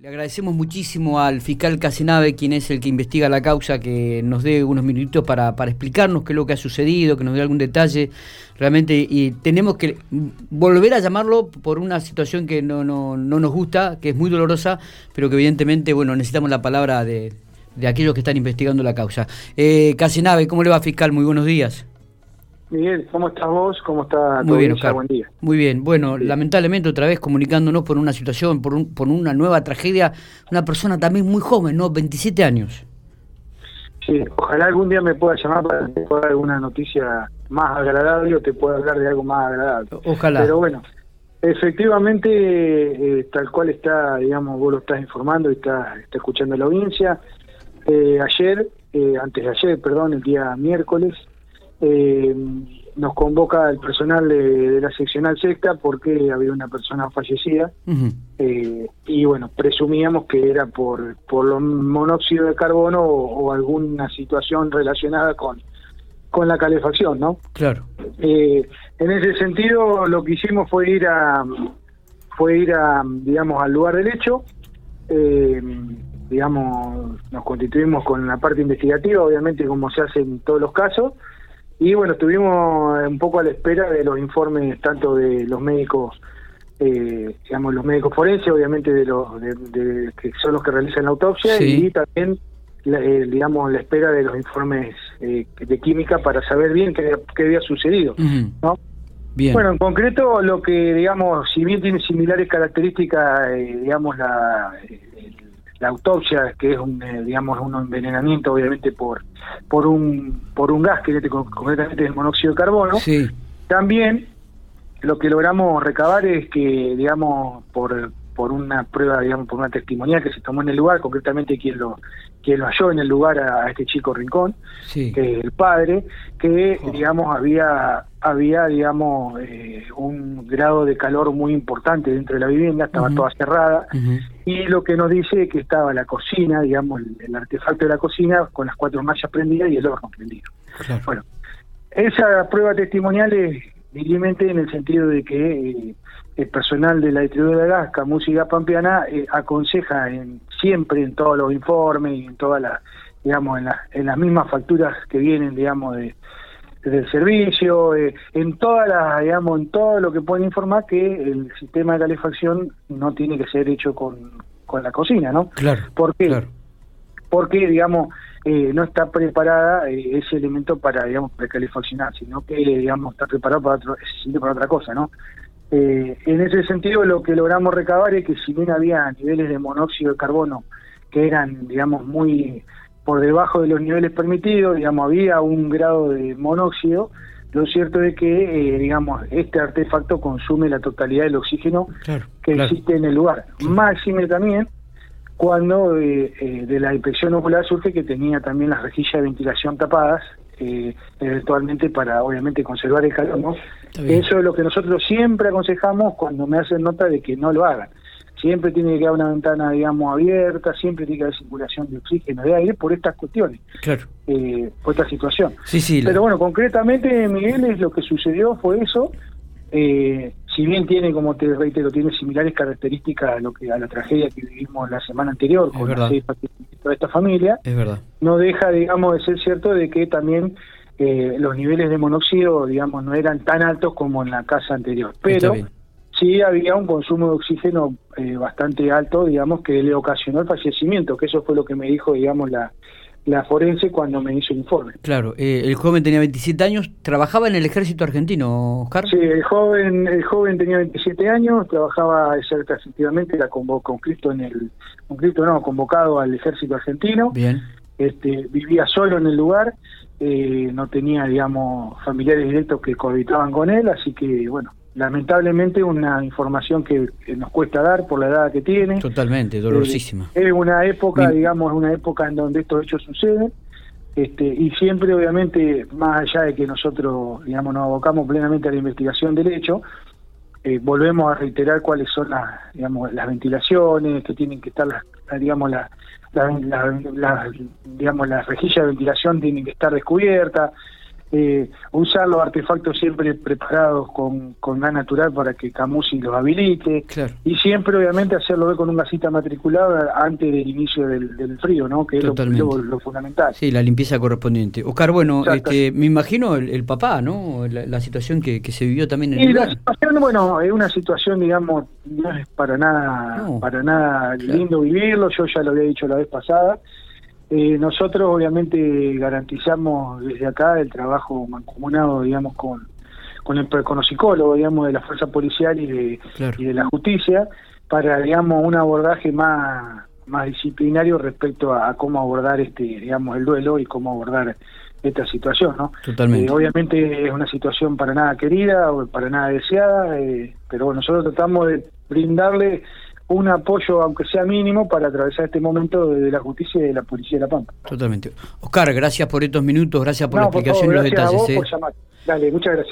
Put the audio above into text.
Le agradecemos muchísimo al fiscal Casenave, quien es el que investiga la causa, que nos dé unos minutitos para, para explicarnos qué es lo que ha sucedido, que nos dé algún detalle. Realmente, y tenemos que volver a llamarlo por una situación que no, no, no nos gusta, que es muy dolorosa, pero que evidentemente, bueno, necesitamos la palabra de, de aquellos que están investigando la causa. Eh, Casenave, ¿cómo le va, fiscal? Muy buenos días. Miguel, ¿cómo estás vos? ¿Cómo está Muy bien, Oscar. Buen día. Muy bien. Bueno, lamentablemente otra vez comunicándonos por una situación, por, un, por una nueva tragedia, una persona también muy joven, ¿no? 27 años. Sí, ojalá algún día me pueda llamar para que pueda dar alguna noticia más agradable o te pueda hablar de algo más agradable. Ojalá. Pero bueno, efectivamente, eh, tal cual está, digamos, vos lo estás informando y está, está escuchando la audiencia. Eh, ayer, eh, antes de ayer, perdón, el día miércoles, eh, nos convoca el personal de, la seccional sexta porque había una persona fallecida eh, y bueno, presumíamos que era por, por los monóxido de carbono o, alguna situación relacionada con, con la calefacción, ¿no? Claro. Eh, en ese sentido, lo que hicimos fue ir a, fue ir a, digamos, al lugar del hecho. Eh, digamos, nos constituimos con la parte investigativa, obviamente como se hace en todos los casos, y bueno, estuvimos un poco a la espera de los informes tanto de los médicos, eh, digamos, los médicos forenses, obviamente de los de, que son los que realizan la autopsia, y también, eh, digamos, la espera de los informes eh, de química para saber bien qué, había sucedido, ¿no? Bien. Bueno, en concreto, lo que, digamos, si bien tiene similares características, digamos, la, la autopsia, que es un, eh, digamos, un envenenamiento obviamente por por un por un gas que este, concretamente es el monóxido de carbono. También lo que logramos recabar es que, digamos, por por una prueba, digamos, por una testimonial que se tomó en el lugar, concretamente quien lo quien lo halló en el lugar a, este chico Rincón, que es el padre, que, digamos, había, había digamos, eh, un grado de calor muy importante dentro de la vivienda, estaba toda cerrada, y lo que nos dice es que estaba la cocina, digamos, el, artefacto de la cocina, con las cuatro mallas prendidas y el horno prendido. Bueno, esa prueba testimonial es libremente en el sentido de que... Eh, el personal de la distribuidora de gas, Música Pampeana, eh, aconseja en, siempre en todos los informes y en todas las, digamos, en, en las mismas facturas que vienen, digamos, de, del servicio, eh, en todas las, digamos, en todo lo que pueden informar que el sistema de calefacción no tiene que ser hecho con, con la cocina, ¿no? Claro. ¿Por qué? Porque, digamos, eh, no está preparada ese elemento para, digamos, precalefaccionar, sino que, digamos, está preparado para, otro, para otra cosa, ¿no? Eh, en ese sentido, lo que logramos recabar es que si bien había niveles de monóxido de carbono que eran, digamos, muy por debajo de los niveles permitidos, digamos, había un grado de monóxido, lo cierto es que, eh, digamos, este artefacto consume la totalidad del oxígeno que existe en el lugar. Máxime también cuando eh, de la inspección ocular surge que tenía también las rejillas de ventilación tapadas, eh, eventualmente para obviamente conservar el calor, ¿no? Eso es lo que nosotros siempre aconsejamos cuando me hacen nota de que no lo hagan. Siempre tiene que haber una ventana, digamos, abierta, siempre tiene que haber circulación de oxígeno, de aire, por estas cuestiones, claro. eh, por esta situación. Sí, sí, Pero bueno, concretamente, Miguel, es lo que sucedió fue eso. Eh, si bien tiene, como te reitero, tiene similares características a lo que a la tragedia que vivimos la semana anterior con la de esta familia, es verdad. no deja, digamos, de ser cierto de que también eh, los niveles de monóxido, digamos, no eran tan altos como en la casa anterior. Pero sí había un consumo de oxígeno eh, bastante alto, digamos, que le ocasionó el fallecimiento, que eso fue lo que me dijo, digamos, la, la forense cuando me hizo el informe. Claro, eh, el joven tenía 27 años, trabajaba en el ejército argentino, Oscar. Sí, el joven, el joven tenía 27 años, trabajaba efectivamente, era en el, no, convocado al ejército argentino. Bien. Este, vivía solo en el lugar, eh, no tenía, digamos, familiares directos que cohabitaban con él, así que, bueno, lamentablemente una información que, nos cuesta dar por la edad que tiene. Totalmente, dolorosísima. Eh, es una época, digamos, una época en donde estos hechos suceden. Este, y siempre, obviamente, más allá de que nosotros, digamos, nos abocamos plenamente a la investigación del hecho, eh, volvemos a reiterar cuáles son las, digamos, las ventilaciones, que tienen que estar, las, digamos, las, digamos, las rejillas de ventilación tienen que estar descubiertas, eh, usar los artefactos siempre preparados con, con gas natural para que Camusi los habilite y siempre obviamente hacerlo ver con un gasita matriculada antes del inicio del, frío, ¿no? que es lo, fundamental. Sí, la limpieza correspondiente. Oscar, bueno, este, me imagino el, papá, ¿no? La, situación que, se vivió también en y la situación, bueno, es una situación, digamos, no es para nada, para nada lindo vivirlo, yo ya lo había dicho la vez pasada. Eh, nosotros obviamente garantizamos desde acá el trabajo mancomunado, digamos, con, con, el, con los psicólogos, digamos, de la fuerza policial y de, y de la justicia, para, digamos, un abordaje más, más disciplinario respecto a, cómo abordar este, digamos, el duelo y cómo abordar esta situación, ¿no? Totalmente. Eh, obviamente es una situación para nada querida o para nada deseada, eh, pero nosotros tratamos de brindarle un apoyo, aunque sea mínimo, para atravesar este momento de la justicia y de la policía de La Pampa. Totalmente. Oscar, gracias por estos minutos, gracias por la explicación y los detalles. A vos ¿eh? por llamar. Dale, muchas gracias.